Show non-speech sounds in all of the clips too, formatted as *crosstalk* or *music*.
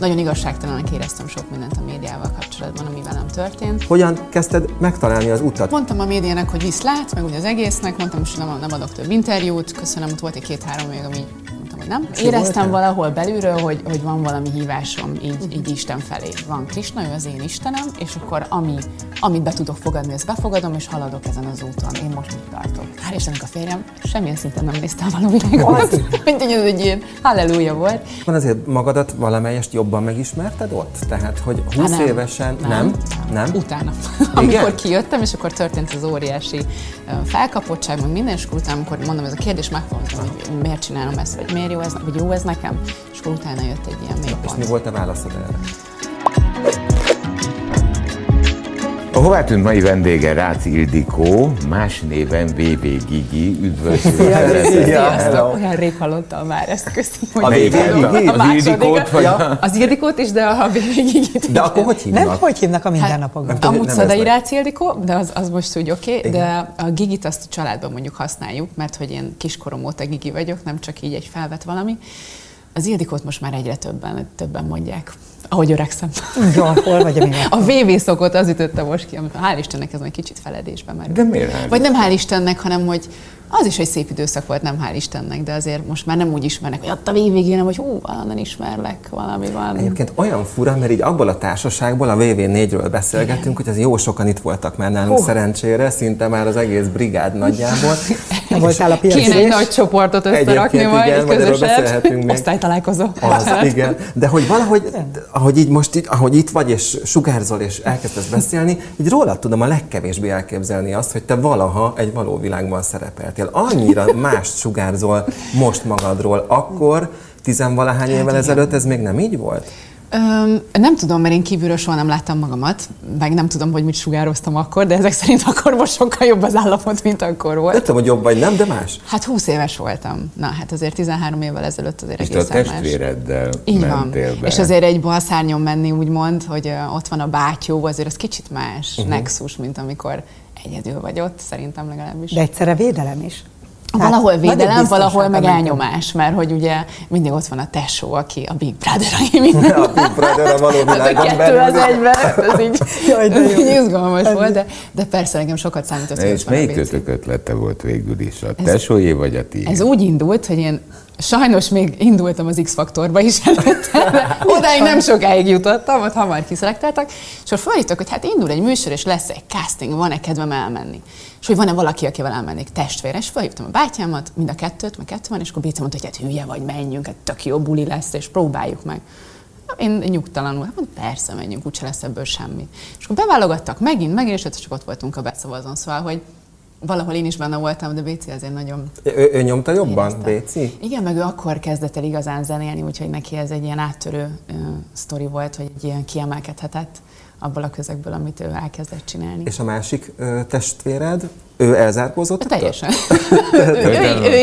nagyon igazságtalanak éreztem sok mindent a médiával kapcsolatban, ami velem történt. Hogyan kezdted megtalálni az utat? Mondtam a médiának, hogy viszlát, meg ugye az egésznek, mondtam, hogy nem, nem adok több interjút, köszönöm, ott volt egy két-három még, ami nem. Éreztem valahol belülről, hogy, hogy van valami hívásom így, így Isten felé. Van Krisna, ő az én Istenem, és akkor ami, amit be tudok fogadni, ezt befogadom, és haladok ezen az úton. Én most mit tartok. Hál' Istennek a férjem semmilyen szinten nem nézte a való világot. Mint hogy ez egy ilyen halleluja volt. Van azért magadat valamelyest jobban megismerted ott? Tehát, hogy 20 nem. évesen nem? Nem. nem? Utána. *laughs* Amikor kijöttem, és akkor történt az óriási felkapottság, meg minden, és utána, amikor mondom, ez a kérdés megfogtam, hogy miért csinálom ezt, vagy miért jó ez, vagy jó ez nekem, és akkor utána jött egy ilyen És mélypont. mi volt a válaszod erre? A hová tűnt mai vendége Ráci Ildikó, más néven VV Gigi, üdvözlő szeretettel. Sziasztok! Olyan rég hallottam már ezt, köszönöm, hogy A. Gigi? A. Ildikót? Vagy Ja. Az Ildikót is, de a végigit. De akkor hogy hívnak? Nem, hogy hívnak a mindennapokban? Hát, amúgy Szadai ez Ráci Ildikó, de az, az most úgy oké, okay, de a Gigit azt a családban mondjuk használjuk, mert hogy én kiskorom óta Gigi vagyok, nem csak így egy felvett valami. Az Ildikót most már egyre többen, többen mondják, ahogy öregszem. Jó, hol vagy *laughs* a A VV szokott az ütötte most ki, amit hál' Istennek ez egy kicsit feledésbe merül. De miért Vagy nem hál' Istennek, hanem hogy az is egy szép időszak volt, nem hál' Istennek, de azért most már nem úgy ismernek, hogy ott a végén, hanem hogy hú, valahonnan ismerlek, valami van. Egyébként olyan fura, mert így abból a társaságból, a VV4-ről beszélgettünk, hogy az jó sokan itt voltak már nálunk Hú. szerencsére, szinte már az egész brigád nagyjából. *laughs* Nem voltál a. *laughs* Kéne egy nagy csoportot összerakni Egyébként majd, igen, egy közöset. beszélhetünk még. Osztálytalálkozó. Az, *laughs* igen. De hogy valahogy, ahogy így most, ahogy itt vagy, és sugárzol, és elkezdesz beszélni, így rólad tudom a legkevésbé elképzelni azt, hogy te valaha egy való világban szerepeltél. Annyira mást sugárzol most magadról. Akkor, tizenvalahány évvel igen. ezelőtt ez még nem így volt? Öm, nem tudom, mert én kívülről soha nem láttam magamat, meg nem tudom, hogy mit sugároztam akkor, de ezek szerint akkor most sokkal jobb az állapot, mint akkor Nem volt. tudom, hogy jobb vagy nem, de más. Hát 20 éves voltam. Na, hát azért 13 évvel ezelőtt azért És a egészen más. testvéreddel Így van. be. És azért egy balszárnyon menni, úgymond, hogy ott van a bátyó, azért az kicsit más uh-huh. nexus, mint amikor egyedül vagy ott, szerintem legalábbis. De egyszerre védelem is. Valahol Tehát védelem, nagyobb valahol meg elnyomás, mert hogy ugye mindig ott van a tesó, aki a Big Brother, aki *laughs* minden A Big Brother a való Hát a világon kettő belül. az egyben, ez így, *laughs* Jaj, de ez jó. *laughs* így izgalmas volt, de, de persze nekem sokat számított, hogy És a melyik kötök ötlete volt végül is? A tesójé vagy a tiéd? Ez úgy indult, hogy én sajnos még indultam az X-faktorba is előtte, de odáig nem sokáig jutottam, ott hamar kiszelektáltak, és akkor felhívtak, hogy hát indul egy műsor, és lesz egy casting, van-e kedvem elmenni. És hogy van-e valaki, akivel elmennék testvére, és felhívtam a bátyámat, mind a kettőt, meg kettő van, és akkor Béca mondta, hogy hát hülye vagy, menjünk, hát tök jó buli lesz, és próbáljuk meg. Én nyugtalanul, hát mondom, persze menjünk, úgyse lesz ebből semmi. És akkor beválogattak megint, megint, és csak ott voltunk a beszavazón, szóval, hogy valahol én is benne voltam, de Béci azért nagyon Ő, ő nyomta jobban, érezte. Béci? Igen, meg ő akkor kezdett el igazán zenélni, úgyhogy neki ez egy ilyen áttörő uh, sztori volt, hogy egy ilyen kiemelkedhetett abból a közegből, amit ő elkezdett csinálni. És a másik ö, testvéred, ő elzárkózott? ettől? Teljesen. *laughs* ő, ő, ő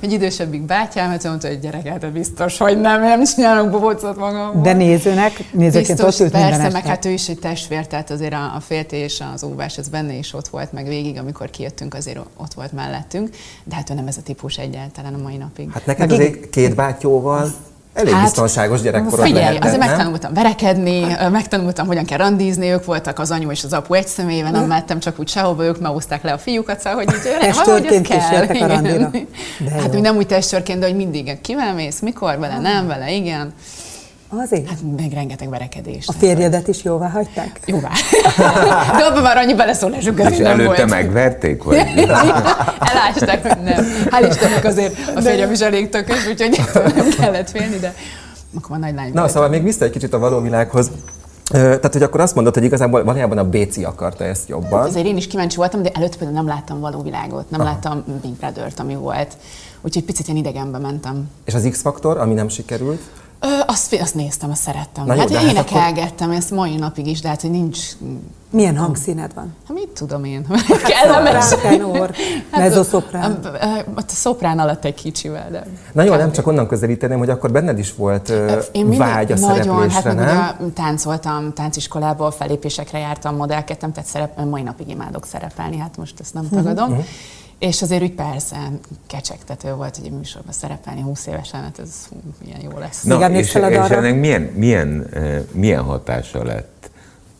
egy idősebbik bátyám, mert mondta, hogy gyerek, hát biztos, hogy nem, nem csinálok bobócot magamból. De nézőnek, nézőként Biztos, ott ült minden persze, este. meg hát ő is egy testvér, tehát azért a, a és az óvás, ez benne is ott volt, meg végig, amikor kijöttünk, azért ott volt mellettünk, de hát ő nem ez a típus egyáltalán a mai napig. Hát neked azért két bátyóval elég Hát, biztonságos gyerekkorod Figyelj, lehetett, azért nem? megtanultam verekedni, megtanultam, hogyan kell randizni, ők voltak az anyu és az apu egy személyében, nem mehettem csak úgy sehova, ők meghozták le a fiúkat, szóval, hogy így valahogy ez kell. a randira. De Hát jó. úgy nem úgy testőrként, de hogy mindig kivel mész, mikor, vele nem, vele igen. Azért? Hát meg rengeteg verekedés. A férjedet is jóvá hagyták? Jóvá. *laughs* De abban már annyi beleszólásuk És nem előtte volt. megverték? Vagy? *laughs* Elásták, hogy nem. Hál' Istennek azért a férjem is elég tökös, úgyhogy *laughs* nem kellett félni, de akkor van nagy lány. Na, voltam. szóval még vissza egy kicsit a való világhoz. Tehát, hogy akkor azt mondod, hogy igazából valójában a Béci akarta ezt jobban. Azért én is kíváncsi voltam, de előtt például nem láttam való világot, nem láttam Big Brother-t, ami volt. Úgyhogy picit ilyen idegenbe mentem. És az X-faktor, ami nem sikerült. Ö, azt, azt néztem, azt szerettem. Na jó, hát de én hát énekelgettem ezt mai napig is, de hát, hogy nincs... Milyen hangszíned van? Hát mit tudom én? *laughs* Kellemes. Szoprán, tenor, mezzoszoprán. A, a, a, a szoprán alatt egy kicsivel, de... Na jó, nem csak onnan közelíteném, hogy akkor benned is volt Én vágy a nagyon, szereplésre, hát nem? ugye táncoltam, tánciskolából, felépésekre jártam, modellkedtem, tehát szerep, mai napig imádok szerepelni, hát most ezt nem tagadom. Mhm, És azért úgy persze kecsegtető volt, hogy a műsorban szerepelni 20 évesen, hát ez hú, milyen jó lesz. Na, és, és ennek milyen, milyen, uh, milyen hatása lett?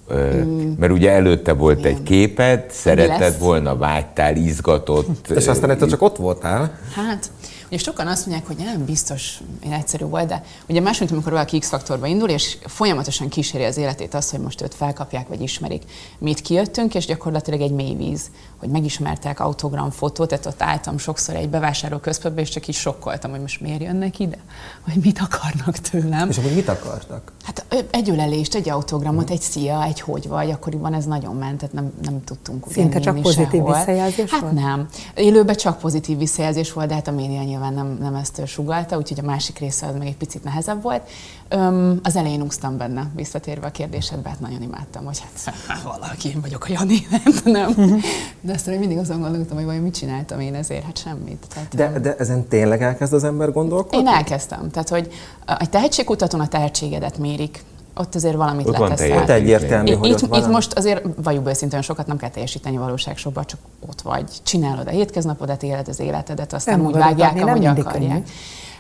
Uh, mm. Mert ugye előtte volt milyen? egy képed, szeretted volna, vágytál, izgatott. És aztán egyszer csak ott voltál. Hát, Ugye sokan azt mondják, hogy nem biztos én egyszerű volt, de ugye más, mint amikor valaki X-faktorba indul, és folyamatosan kíséri az életét az, hogy most őt felkapják, vagy ismerik. Mi itt kijöttünk, és gyakorlatilag egy mély víz, hogy megismertek autogram fotót, tehát ott álltam sokszor egy bevásárlóközpontban, és csak is sokkoltam, hogy most miért jönnek ide, hogy mit akarnak tőlem. És akkor mit akartak? Hát egy ölelést, egy autogramot, egy szia, egy hogy vagy, akkoriban ez nagyon ment, tehát nem, nem tudtunk Szinte csak pozitív sehol. visszajelzés Hát volt? nem. Élőben csak pozitív visszajelzés volt, de hát a média nyilván nem, nem ezt sugalta, úgyhogy a másik része az még egy picit nehezebb volt. Öm, az elején úsztam benne, visszatérve a kérdésedbe, hát nagyon imádtam, hogy hát *laughs* valaki, én vagyok a Jani, *laughs* nem tudom. De aztán én mindig azon gondoltam, hogy vajon mit csináltam én ezért, hát semmit. Tehát, de, de ezen tényleg elkezd az ember gondolkodni? Én elkezdtem. Tehát, hogy egy tehetségkutatón a tehetségedet mérik, ott azért valamit ott leteszel. Ott egyértelmű, itt, hogy itt, ott itt most azért valljuk őszintén sokat nem kell teljesíteni valóságsorban, csak ott vagy. Csinálod a hétköznapodat, éled az életedet, aztán nem úgy vágják, adni, ahogy akarják. Könnyű.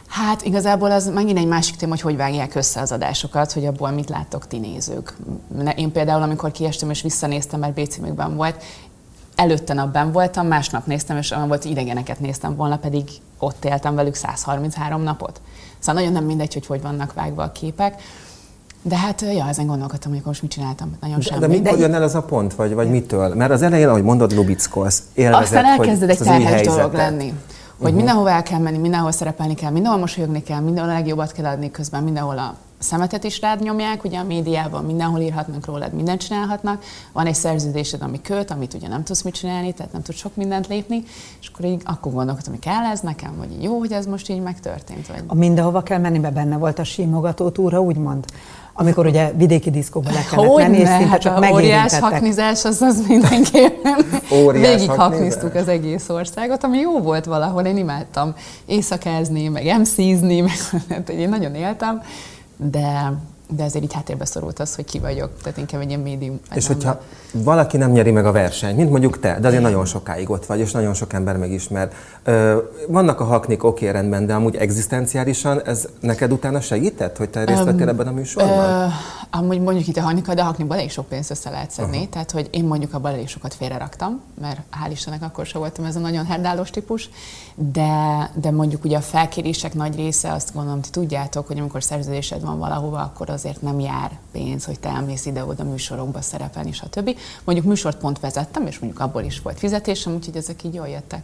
Hát igazából az megint egy másik téma, hogy hogy vágják össze az adásokat, hogy abból mit láttok ti nézők. Én például, amikor kiestem és visszanéztem, mert B volt, előtte napban voltam, másnap néztem, és olyan volt, idegeneket néztem volna, pedig ott éltem velük 133 napot. Szóval nagyon nem mindegy, hogy hogy vannak vágva a képek. De hát, ja, ezen gondolkodtam, hogy most mit csináltam, nagyon semmi. De, de mikor jön el ez a pont, vagy, vagy mitől? Mert az elején, ahogy mondod, lubickolsz, élvezed, Aztán elkezded egy terhes dolog lenni. Hogy uh-huh. mindenhova el kell menni, mindenhol szerepelni kell, mindenhol mosolyogni kell, mindenhol a legjobbat kell adni, közben mindenhol a szemetet is rád nyomják, ugye a médiában mindenhol írhatnak rólad, mindent csinálhatnak. Van egy szerződésed, ami köt, amit ugye nem tudsz mit csinálni, tehát nem tudsz sok mindent lépni, és akkor így akkor gondolkodtam, hogy kell ez nekem, vagy jó, hogy ez most így megtörtént. Vagy... A mindenhova kell menni, be benne volt a simogató túra, úgymond? Amikor ugye vidéki diszkóba le kellett Hogy menni, és szinte hát csak óriás haknizás, az, az mindenképpen. *laughs* Végig hakniztuk az egész országot, ami jó volt valahol, én imádtam éjszakázni, meg emszízni, *laughs* meg hát, én nagyon éltem, de de ezért így háttérbe szorult az, hogy ki vagyok, tehát inkább egy ilyen médium. És hogyha valaki nem nyeri meg a versenyt, mint mondjuk te, de azért nagyon sokáig ott vagy, és nagyon sok ember megismer. Vannak a haknik, oké, okay, rendben, de amúgy egzisztenciálisan ez neked utána segített, hogy te részt vettél ebben a műsorban? Uh, amúgy mondjuk itt a haknika, de a haknikban elég sok pénzt össze lehet szedni, uh-huh. tehát hogy én mondjuk abban elég sokat félreraktam, mert hál' Istennek akkor sem voltam ez a nagyon herdálós típus, de, de mondjuk ugye a felkérések nagy része, azt gondolom, ti tudjátok, hogy amikor szerződésed van valahova, akkor azért nem jár pénz, hogy te elmész ide-oda műsorokba szerepelni, stb. Mondjuk műsort pont vezettem, és mondjuk abból is volt fizetésem, úgyhogy ezek így jól jöttek.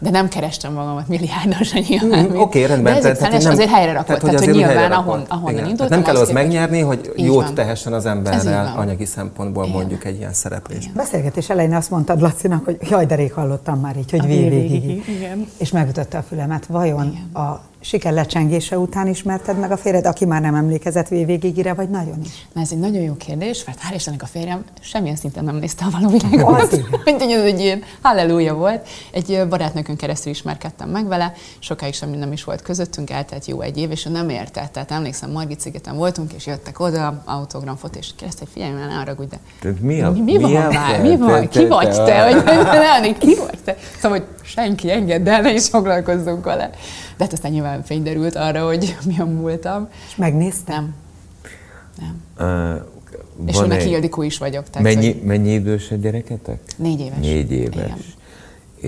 De nem kerestem magamat milliárdosan nyilván. Mm, Oké, okay, rendben. De ez tehát, nem, azért helyre rakott. Tehát, tehát hogy nyilván ahon, ahonnan Igen. indultam. Nem kell az megnyerni, hogy jót van. tehessen az emberrel anyagi szempontból Igen. mondjuk egy ilyen szereplés. Beszélgetés elején azt mondtad Lacinak, hogy jaj, de rég hallottam már így, hogy végig. És megütötte a fülemet. Vajon Igen. a siker lecsengése után ismerted meg a férjed, aki már nem emlékezett végigire, vagy nagyon is? Na ez egy nagyon jó kérdés, mert hál' Istennek a férjem semmilyen szinten nem nézte a való világot. *laughs* Mint hogy ez egy ilyen halleluja volt. Egy barátnőkön keresztül ismerkedtem meg vele, sokáig semmi nem is volt közöttünk, eltelt jó egy év, és ő nem értett. Tehát emlékszem, Margit szigeten voltunk, és jöttek oda, autogramfot, és kérdezte, hogy figyelj, már ne arra, de Tehát mi, a, mi, mi, mi van? Mi van? Ki vagy te? Hogy, *laughs* ki vagy te? Szóval, hogy senki engedd el, ne is foglalkozzunk vele. De hát aztán nyilván fény derült arra, hogy mi a múltam. És megnéztem? Nem. Nem. Uh, és neki egy... Ildikó is vagyok. Tehát, mennyi, hogy... mennyi idős a gyereketek? Négy éves. Négy éves. Igen.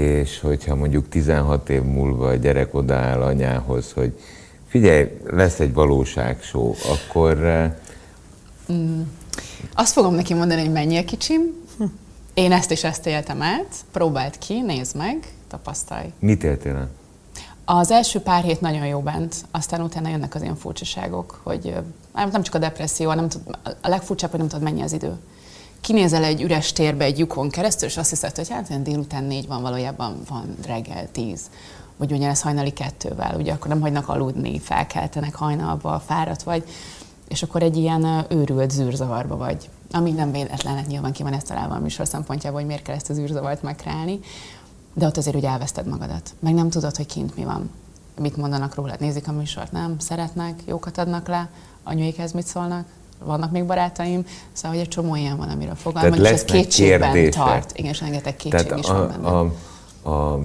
És hogyha mondjuk 16 év múlva a gyerek odaáll anyához, hogy figyelj, lesz egy valóságsó, akkor... Mm. Azt fogom neki mondani, hogy menjél kicsim, én ezt és ezt éltem át, próbáld ki, nézd meg, tapasztalj. Mit éltél át? Az első pár hét nagyon jó bent, aztán utána jönnek az ilyen furcsaságok, hogy nem csak a depresszió, hanem a legfurcsább, hogy nem tudod mennyi az idő. Kinézel egy üres térbe egy lyukon keresztül, és azt hiszed, hogy hát délután négy van, valójában van reggel tíz. Vagy ugyanez hajnali kettővel, ugye akkor nem hagynak aludni, felkeltenek hajnalba, fáradt vagy, és akkor egy ilyen őrült zűrzavarba vagy. Ami nem véletlen, hát nyilván ki van ezt találva a műsor szempontjából, hogy miért kell ezt az űrzavart megkreálni de ott azért ugye elveszted magadat. Meg nem tudod, hogy kint mi van. Mit mondanak rólad, nézik a műsort, nem? Szeretnek, jókat adnak le, anyuikhez mit szólnak, vannak még barátaim, szóval hogy egy csomó ilyen van, amiről fogalmam, és ez kétségben kérdése. tart. Igen, és rengeteg kétség Tehát is a, van benne. A, a,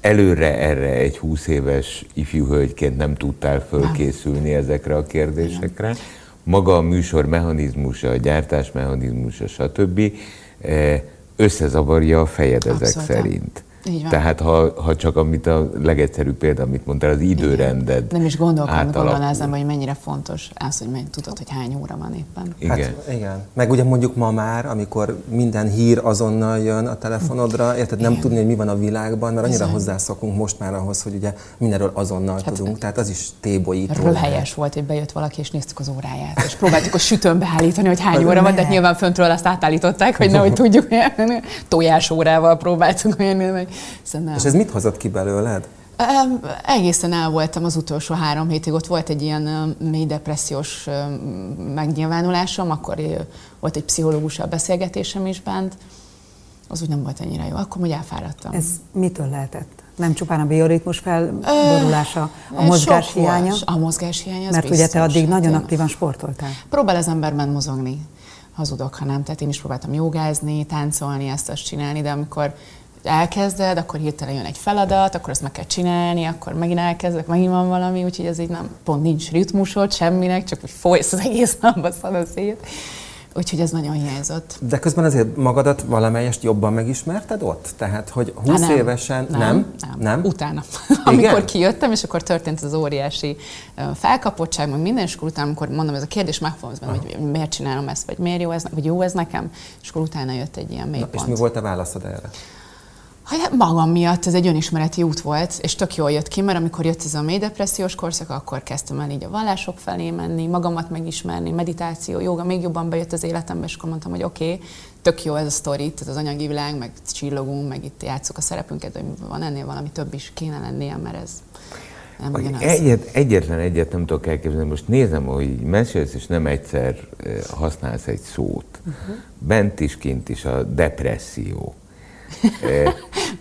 előre erre egy 20 éves ifjú hölgyként nem tudtál fölkészülni ezekre a kérdésekre. Maga a műsor mechanizmusa, a gyártás mechanizmusa, stb. Összezavarja a fejed ezek Abszolút. szerint. Így van. Tehát ha, ha csak amit a legegyszerűbb példa, amit mondtál, az időrended Nem is gondolnázom, hogy mennyire fontos az, hogy menj, tudod, hogy hány óra van éppen. Igen. Hát, igen. Meg ugye mondjuk ma már, amikor minden hír azonnal jön a telefonodra, érted, nem Igen. tudni, hogy mi van a világban, mert annyira Bizony. hozzászokunk most már ahhoz, hogy ugye mindenről azonnal Hát, tudunk, tehát az is tébolyító. Röhelyes volt, hogy bejött valaki, és néztük az óráját, és próbáltuk a sütőn beállítani, hogy hány óra van, de nyilván föntről azt átállították, hogy nehogy tudjuk, milyen *laughs* tojás órával próbáltuk olyan, hogy szerintem És ez mit hozott ki belőled? Egészen el voltam az utolsó három hétig, ott volt egy ilyen mély depressziós megnyilvánulásom, akkor volt egy pszichológussal beszélgetésem is bent, az úgy nem volt ennyire jó, akkor úgy elfáradtam. Ez mitől lehetett? Nem csupán a bioritmus felborulása, a mozgás sok volt. hiánya? A mozgás hiánya, az Mert ugye biztos. te addig Hát nagyon aktívan sportoltál. Próbál az ember ment mozogni, hazudok, ha nem. Tehát én is próbáltam jogázni, táncolni, ezt azt csinálni, de amikor elkezded, akkor hirtelen jön egy feladat, akkor azt meg kell csinálni, akkor megint elkezdek, megint van valami, úgyhogy ez így nem, pont nincs ritmusod semminek, csak hogy folysz az egész *laughs* napba szana szét. Úgyhogy ez nagyon hiányzott. De közben azért magadat valamelyest jobban megismerted ott? Tehát, hogy 20 Há, évesen nem, nem? nem. nem? Utána. *laughs* Amikor kijöttem, és akkor történt az óriási felkapottság, meg minden, és akkor utána, amikor mondom, ez a kérdés megfogalmaz benne, hogy miért csinálom ezt, vagy miért jó ez, vagy jó ez nekem, és akkor utána jött egy ilyen Na, és mélypont. mi volt a válaszod erre? Hát magam miatt ez egy önismereti út volt, és tök jól jött ki, mert amikor jött ez a mély depressziós korszak, akkor kezdtem el így a vallások felé menni, magamat megismerni, meditáció, joga még jobban bejött az életembe, és akkor mondtam, hogy oké, okay, tök jó ez a sztori, itt ez az anyagi világ, meg csillogunk, meg itt játszuk a szerepünket, de van ennél valami több is kéne lennie, mert ez nem ugyanaz. Egyet, egyetlen egyet nem tudok elképzelni. Most nézem, hogy mesélsz, és nem egyszer eh, használsz egy szót. Uh-huh. Bent is, kint is a depresszió.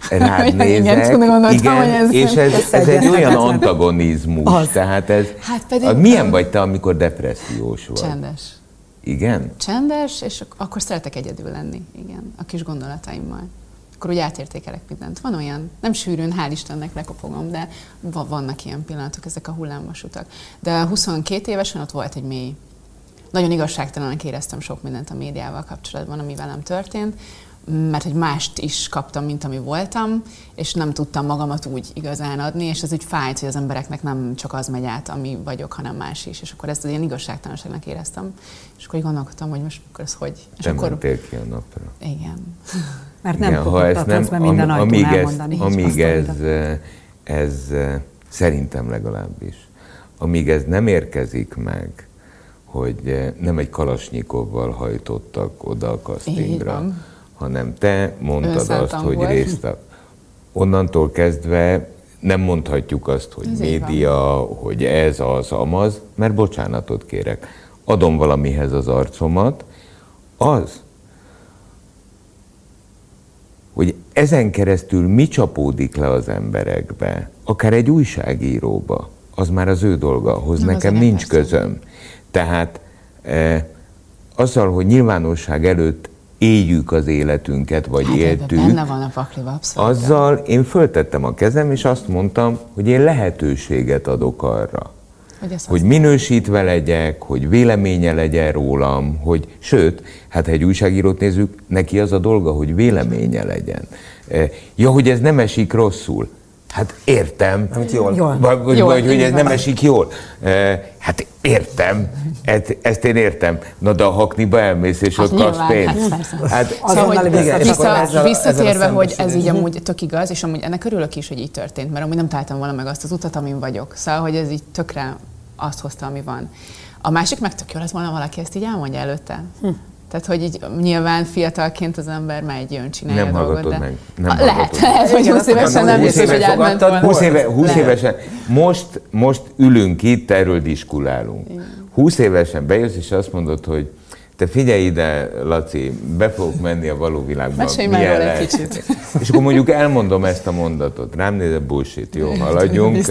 Rád Igen, nézek, tudom, gondoltam, igen, hogy ez és ez, ez egy olyan antagonizmus. Az. Tehát ez, Hát pedig- a, milyen vagy te, amikor depressziós vagy? Csendes. Igen? Csendes, és ak- akkor szeretek egyedül lenni, igen, a kis gondolataimmal. Akkor úgy átértékelek mindent. Van olyan, nem sűrűn, hál' Istennek lekopogom, de va- vannak ilyen pillanatok, ezek a hullámvasutak. De 22 évesen ott volt egy mély. Nagyon igazságtalanak éreztem sok mindent a médiával kapcsolatban, ami velem történt, mert hogy mást is kaptam, mint ami voltam, és nem tudtam magamat úgy igazán adni, és ez úgy fájt, hogy az embereknek nem csak az megy át, ami vagyok, hanem más is. És akkor ezt az ilyen igazságtalanságnak éreztem. És akkor így gondolkodtam, hogy most akkor ez hogy. És Nem akkor mentél ki a napra. igen. Mert nem Igen, kopogtathatsz be minden am- amíg ez, amíg ez, eh, ez eh, szerintem legalábbis, amíg ez nem érkezik meg, hogy eh, nem egy kalasnyikovval hajtottak oda a castingra. Hanem te mondtad Önszántam azt, hogy volt. részt a- Onnantól kezdve nem mondhatjuk azt, hogy Ez média, hogy ez, az, amaz, mert bocsánatot kérek. Adom valamihez az arcomat, az, hogy ezen keresztül mi csapódik le az emberekbe, akár egy újságíróba, az már az ő dolga, ahhoz Nem, nekem nincs persze. közöm. Tehát e, azzal, hogy nyilvánosság előtt éljük az életünket, vagy Hát éltük, benne van a pakliba, abszolút. azzal én föltettem a kezem, és azt mondtam, hogy én lehetőséget adok arra, Hogy hogy minősítve legyek, hogy véleménye legyen rólam, hogy sőt, hát ha egy újságírót nézzük, neki az a dolga, hogy véleménye legyen. Eh, Ja, hogy ez nem esik rosszul. Hát értem. Amit jól. Jól. Vagy, Jól, vagy hogy ez van. nem esik jól. Eh, Hát értem. Ezt, ezt én értem. Na de a hakniba elmész, és Hát ott kapsz hát pénzt. persze. Hát, Azonnal Szóval, hogy igen, vissza, ezzel visszatérve, ezzel hogy ez így amúgy tök igaz, és amúgy ennek örülök is, hogy így történt, mert amúgy nem találtam volna meg azt az utat, amin vagyok. Szóval, hogy ez így tökre azt hozta, ami van. A másik meg tök jó lett volna valaki ezt így elmondja előtte. Hm. Tehát, hogy így nyilván fiatalként az ember megy, jön, csinálja Nem a dolgot, hallgatod de... meg. Nem Ah, lehet, hallgatod. lehet, hogy Igen, 20 azt évesen nem hogy 20 biztos, hogy átment volna. 20, éve, 20 Lehet. évesen, most, most ülünk itt, erről diskulálunk. 20 évesen bejössz, és azt mondod, hogy te figyelj ide, Laci, be fogok menni a való világba. Mesélj már egy kicsit. És akkor mondjuk elmondom ezt a mondatot. Rám nézve bullshit, jó, haladjunk. V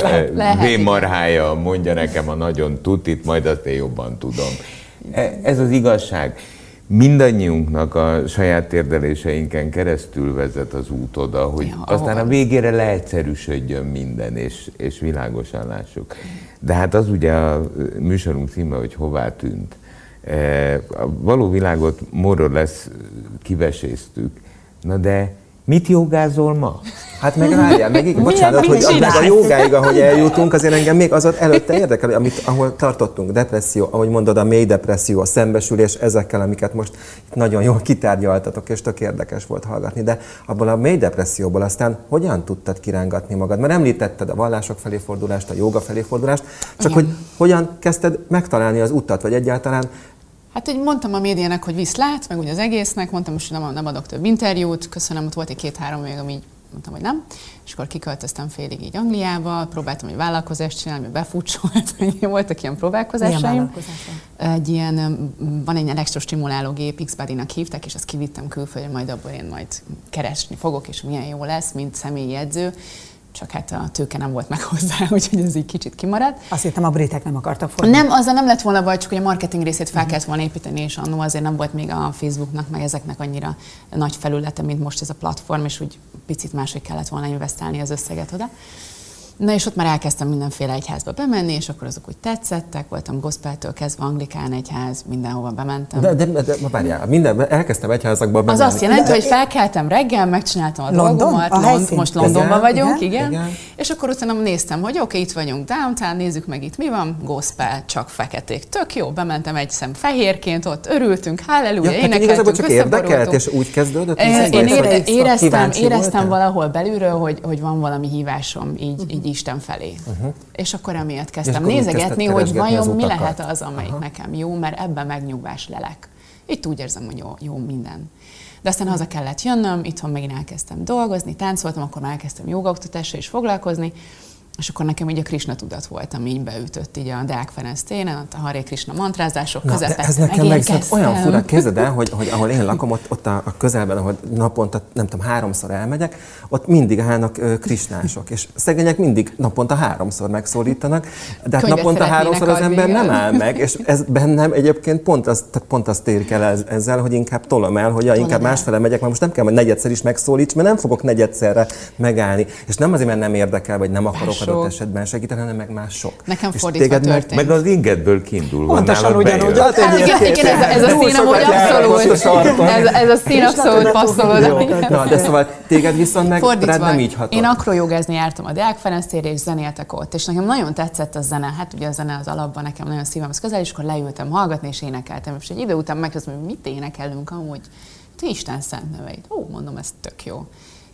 igen. marhája mondja nekem a nagyon tutit, majd azt én jobban tudom. E- Ez az igazság. Mindannyiunknak a saját térdeléseinken keresztül vezet az út oda, hogy ja, aztán a végére leegyszerűsödjön minden, és, és világosan lássuk. De hát az ugye a műsorunk címe, hogy hová tűnt. E, a való világot morról lesz kiveséztük. Na de mit jogázol ma? Hát meg várjál, meg így, bocsánat, hogy meg a jogáig, ahogy eljutunk, azért engem még az előtte érdekel, amit, ahol tartottunk, depresszió, ahogy mondod, a mély depresszió, a szembesülés, ezekkel, amiket most nagyon jól kitárgyaltatok, és tök érdekes volt hallgatni, de abból a mély depresszióból aztán hogyan tudtad kirángatni magad? Mert említetted a vallások felé fordulást, a joga felé fordulást, csak Igen. hogy hogyan kezdted megtalálni az utat, vagy egyáltalán Hát úgy mondtam a médiának, hogy viszlát, meg úgy az egésznek, mondtam, hogy nem, nem adok több interjút, köszönöm, ott volt egy két-három még, ami így mondtam, hogy nem. És akkor kiköltöztem félig így Angliába, próbáltam egy vállalkozást csinálni, ami befutsolt, *laughs* voltak ilyen próbálkozásaim. Egy ilyen, van egy elektrostimuláló gép, x hívták, és azt kivittem külföldre, majd abból én majd keresni fogok, és milyen jó lesz, mint személyi edző csak hát a tőke nem volt meg *laughs* hozzá, úgyhogy ez így kicsit kimaradt. Azt hittem a britek nem akartak fordulni. Nem, azzal nem lett volna baj, csak hogy a marketing részét fel kellett volna építeni, és annó azért nem volt még a Facebooknak, meg ezeknek annyira nagy felülete, mint most ez a platform, és úgy picit máshogy kellett volna investálni az összeget oda. Na és ott már elkezdtem mindenféle egyházba bemenni, és akkor azok úgy tetszettek, voltam gospeltől kezdve anglikán egyház, mindenhova bementem. De, de, de, de várjál, minden, elkezdtem egyházakba bemenni. Az azt jelenti, de, hogy felkeltem reggel, megcsináltam a London, dolgomat, a Lond, most Londonban vagyunk, igen, igen, igen, és akkor utána néztem, hogy oké, okay, itt vagyunk downtown, nézzük meg itt mi van, gospel, csak feketék. Tök jó, bementem egy szem fehérként, ott örültünk, halleluja, ja, énekeltünk, csak érdekelt, és úgy kezdődött? Én éreztem, éreztem valahol belülről, hogy, hogy van valami hívásom, így, így Isten felé. Uh-huh. És akkor emiatt kezdtem akkor nézegetni, hogy vajon mi lehet az, amelyik uh-huh. nekem jó, mert ebben megnyugvás lelek. Itt úgy érzem, hogy jó, jó minden. De aztán haza kellett jönnöm, itthon megint elkezdtem dolgozni, táncoltam, akkor már elkezdtem jogaoktatással is foglalkozni, és akkor nekem így a Krishna tudat volt, ami így beütött így a Deák Ferenc téren, ott a Haré Krishna mantrázások Na, közepette. Ez nekem meg olyan fura, képzeld el, hogy, hogy ahol én lakom, ott, ott a, a közelben, ahol naponta, nem tudom, háromszor elmegyek, ott mindig állnak uh, krisnások, és szegények mindig naponta háromszor megszólítanak, de hát naponta háromszor az ember nem áll meg, és ez bennem egyébként pont az, pont azt ér el ezzel, hogy inkább tolom el, hogy ja, inkább másfele megyek, mert most nem kell, hogy negyedszer is megszólíts, mert nem fogok negyedszerre megállni. És nem azért, mert nem érdekel, vagy nem akarok adott esetben segíteni, hanem meg mások. Nekem fordítva történt. Meg, meg az ingedből kiindul. Pontosan ugyanúgy. Hát, hát, igen, igen, ez, ez a szín amúgy abszolút, ez, ez a szín abszolút passzol Na, de szóval téged viszont meg rád nem így hatott. Én akrojogázni jártam a Deák Ferenc térre, és zenéltek ott, és nekem nagyon tetszett a zene. Hát ugye a zene az alapban nekem nagyon szívem, közel, és akkor leültem hallgatni, és énekeltem. És egy idő után megkezdtem, hogy mit énekelünk amúgy. Te Isten szent neveit. Ó, mondom, ez tök jó.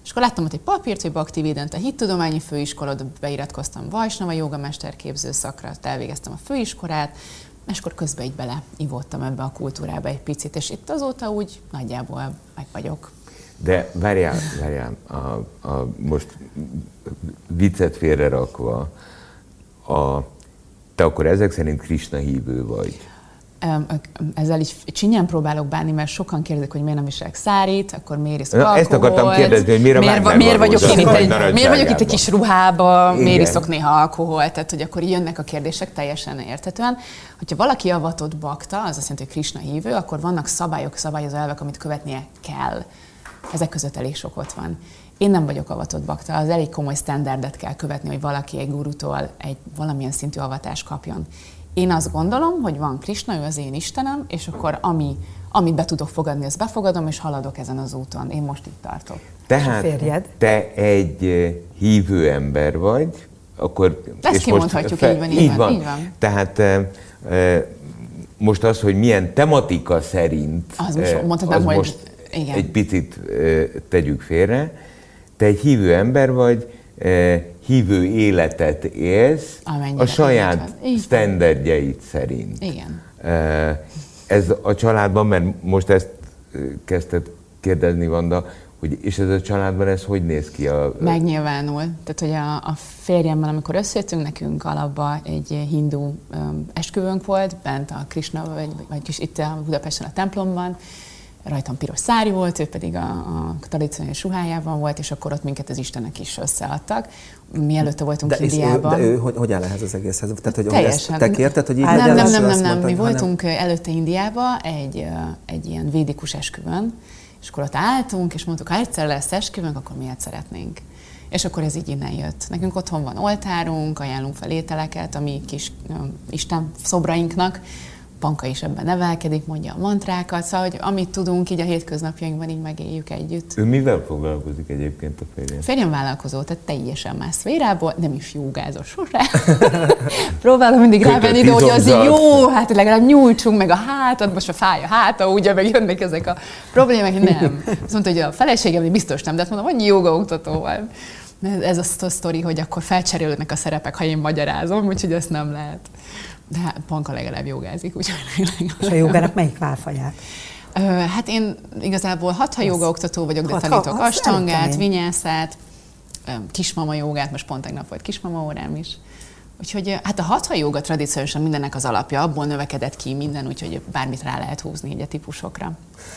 És akkor láttam ott egy papírt, hogy Bakti Védent a hittudományi főiskola, beiratkoztam Vajsnava jogamesterképző szakra, elvégeztem a főiskolát, és akkor közben így bele ivottam ebbe a kultúrába egy picit, és itt azóta úgy nagyjából meg vagyok. De várjál, várjál, a, a, most viccet félrerakva, a, te akkor ezek szerint Krishna hívő vagy ezzel is csinyán próbálok bánni, mert sokan kérdezik, hogy miért nem viselek szárít, akkor miért iszok alkoholt. Ezt akartam kérdezni, hogy miért, miért, miért, vagyok, én itt egy, miért vagyok itt egy kis ruhába, Igen. miért iszok néha alkoholt, tehát hogy akkor jönnek a kérdések teljesen értetően. Hogyha valaki avatott bakta, az azt jelenti, hogy Krishna hívő, akkor vannak szabályok, szabályozó elvek, amit követnie kell. Ezek között elég sok ott van. Én nem vagyok avatott bakta, az elég komoly standardet kell követni, hogy valaki egy gurutól egy valamilyen szintű avatást kapjon. Én azt gondolom, hogy van Krishna, ő az én Istenem, és akkor ami, amit be tudok fogadni, azt befogadom, és haladok ezen az úton. Én most itt tartok. Tehát te egy hívő ember vagy, akkor... Ezt és kimondhatjuk, most, így van, így, így van. Így van. Tehát e, e, most az, hogy milyen tematika szerint... Az most mondhatnám, az hogy most igen. egy picit e, tegyük félre. Te egy hívő ember vagy, e, hívő életet élsz Amennyire a saját standardjeit szerint. Igen. Ez a családban, mert most ezt kezdted kérdezni, Vanda, hogy, és ez a családban ez hogy néz ki? A... Megnyilvánul. Tehát, hogy a, a férjemmel, amikor összejöttünk, nekünk alapban egy hindu um, esküvőnk volt, bent a Krishna, vagy, vagy itt a Budapesten a templomban, rajtam piros szári volt, ő pedig a, a tradicionális ruhájában volt, és akkor ott minket az Istenek is összeadtak. Mi előtte voltunk de Indiában. Ő, de ő hogy, hogy áll ehhez az egészhez? Tehát, hogy Teljesen. Te kérted, hogy így nem, legyen? nem, nem, nem, nem. mondta, Mi voltunk előtte Indiába egy, egy ilyen védikus esküvön, és akkor ott álltunk, és mondtuk, ha egyszer lesz esküvőnk, akkor miért szeretnénk. És akkor ez így innen jött. Nekünk otthon van oltárunk, ajánlunk fel ételeket a mi kis um, Isten szobrainknak, Panka is ebben nevelkedik, mondja a mantrákat, szóval, hogy amit tudunk, így a hétköznapjainkban így megéljük együtt. Ő mivel foglalkozik egyébként a férjem? Férjem vállalkozó, tehát teljesen más szférából, nem is jogázos sose. *laughs* Próbálom mindig rávenni, de hogy az jó, hát legalább nyújtsunk meg a hátad, most a fáj a háta, ugye, meg jönnek ezek a problémák, nem. Azt mondta, hogy a feleségem biztos nem, de azt mondom, annyi jogaoktató van. Ez a sztori, hogy akkor felcserélődnek a szerepek, ha én magyarázom, úgyhogy ezt nem lehet. De hát Panka legalább jogázik, *laughs* úgyhogy És a jogának melyik válfaját? Hát én igazából hatha joga oktató vagyok, de tanítok astangát, vinyászát, kismama jogát, most pont tegnap volt kismama órám is. Úgyhogy hát a hatha joga tradicionálisan mindennek az alapja, abból növekedett ki minden, úgyhogy bármit rá lehet húzni így a típusokra.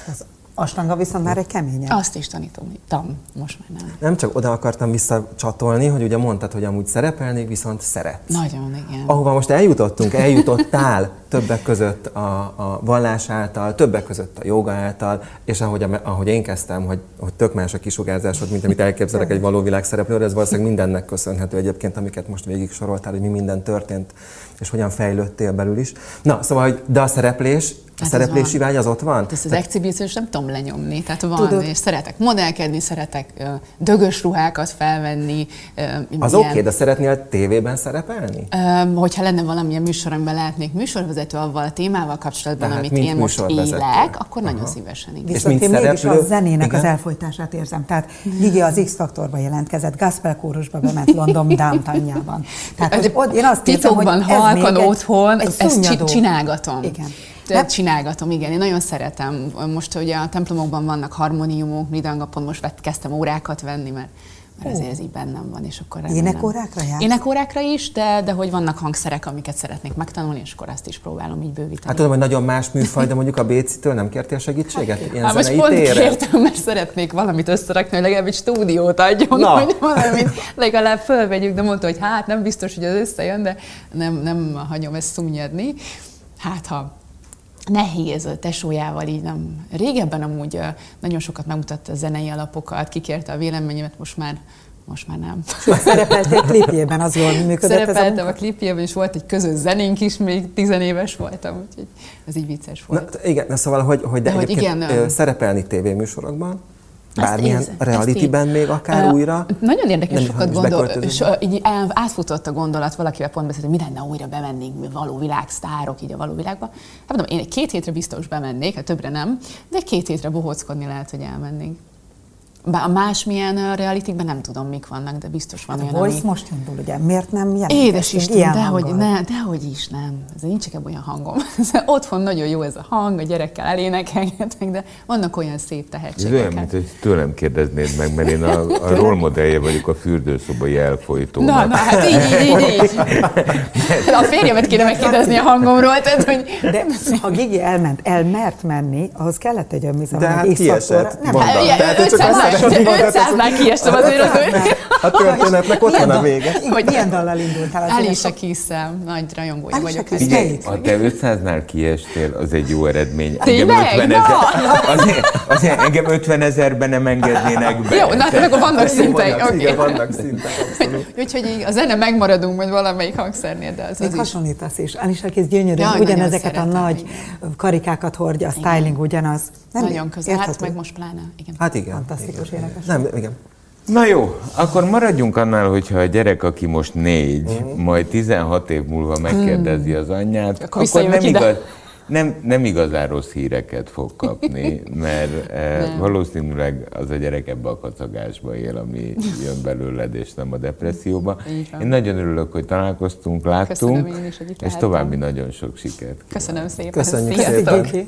Az astanga viszont már egy keményebb. Azt is tanítom, tam, most már nem. Nem csak oda akartam visszacsatolni, hogy ugye mondtad, hogy amúgy szerepelni, viszont szeretsz. Nagyon, igen. Ahova most eljutottunk, eljutottál *laughs* többek között a, a vallás által, többek között a joga által, és ahogy, ahogy én kezdtem, hogy, hogy tök más a kisugárzásod, mint amit elképzelek egy való világ szereplőről, ez valószínűleg mindennek köszönhető egyébként, amiket most végig soroltál, hogy mi minden történt, és hogyan fejlődtél belül is. Na, szóval, hogy de a szereplés, a Hát van. vágy az ott van? Hát ezt az exhibíciós nem tudom lenyomni. Tehát van, Tudod- és szeretek modellkedni, szeretek ö, dögös ruhákat felvenni. ö, Az ilyen- oké, okay, de szeretnél tévében szerepelni? Öm, hogyha lenne valamilyen műsor, amiben lehetnék műsorvezető avval a témával kapcsolatban, Tehát, amit én most élek, akkor nagyon Aha. szívesen igen. És Viszont mint én mégis szereplő- a zenének Igen? az elfolytását érzem. Tehát Gigi az X-faktorba jelentkezett, gospel kórusba bement London downtownjában. Tehát hogy ott, én azt érzem, hogy Titokban, ez halkan még egy- otthon, egy ezt csinálgatom. Igen. Nem- Csinálgatom, igen, én nagyon szeretem. Most ugye a templomokban vannak harmóniumok, Mridanga pont most vett, kezdtem órákat venni, mert, mert azért ez így bennem van, és akkor remélem. Énekórákra jársz? Énekórákra is, de, de hogy vannak hangszerek, amiket szeretnék megtanulni, és akkor azt is próbálom így bővíteni. Hát tudom, hogy nagyon más műfaj, de mondjuk a Bécitől nem kértél segítséget? Ilyen Hát most pont téren? kértem, mert szeretnék valamit összerakni, hogy legalább egy stúdiót adjon, Na. hogy valamit legalább fölvegyük, de mondta, hogy hát nem biztos, hogy az összejön, de nem, nem hagyom ezt szunnyadni. Hát ha nehéz a tesójával így nem. Régebben amúgy nagyon sokat megmutatta a zenei alapokat, kikérte a véleményemet, most már, most már nem. *laughs* Szerepeltél klipjében, az jól működött ez a Szerepeltem a klipjében, és volt egy közös zenénk is, még tizenéves voltam, úgyhogy ez így vicces Na, volt. t- igen, na szóval, hogy, hogy de, De hogy igen, ö, szerepelni tévéműsorokban, bármilyen ezt realityben még akár Ö, újra. Nagyon érdekes, Nem, sokat gondol, ö, így átfutott a gondolat, valakivel pont beszélt, hogy mi lenne, újra bemennénk, mi való világsztárok így a való világba. Hát mondom, én két hétre biztos bemennék, hát többre nem, de két hétre bohóckodni lehet, hogy elmennénk. Bár a másmilyen ö, realitykben nem tudom, mik vannak, de biztos van A olyan, Voice ami... most indul, ugye? Miért nem jelentkeztünk Édes Isten, dehogy, ne, dehogy is nem. Ez nincs nekem olyan hangom. *laughs* Otthon nagyon jó ez a hang, a gyerekkel elénekelgetek, de vannak olyan szép Ez tehetségek. olyan, mint hogy tőlem kérdeznéd meg, mert én a, *laughs* a rolmodellje vagyok a fürdőszobai elfolytónak. Na, na, hát így, így, így, így. A férjemet kéne megkérdezni a hangomról, tehát, hogy De ha Gigi elment, elmert menni, ahhoz kellett egy önbizalom, De hát X-faktorra. kiesett. Nem. Hát, ugye, Tehát, hogy csak 500-nál összehasonlítod, 500-nál kiestem azért az ő. A történetnek ott van a vége. Hogy milyen dallal indultál? énekesek? Keys-szel, nagy rajongója vagyok. Ha te 500-nál kiestél, az egy jó eredmény. Tényleg? ezer, Na! azért, engem 50 ezerben nem engednének be. Jó, na, hát akkor vannak oké. Igen, vannak szintek. Úgyhogy így a zene megmaradunk majd valamelyik hangszernél, de az, Még hasonlítasz is. Alicia Keys gyönyörű, ugyanezeket a nagy karikákat hordja, a styling ugyanaz. Nem Nagyon közel, hát meg most pláne. Igen. Hát igen. Fantasztikus igen, énekes. Nem, igen. Na jó, akkor maradjunk annál, hogyha a gyerek, aki most négy, majd 16 év múlva megkérdezi az anyját, Akkor akkor, nem, ide. igaz, nem, nem igazán rossz híreket fog kapni, *laughs* mert eh, valószínűleg az a gyerek ebbe a kacagásba él, ami jön belőled, és nem a depresszióba. Én nagyon örülök, hogy találkoztunk, láttunk, Köszönöm én is, hogy itt és további nagyon sok sikert. Köszönöm szépen. Köszönjük Sziasztok. szépen.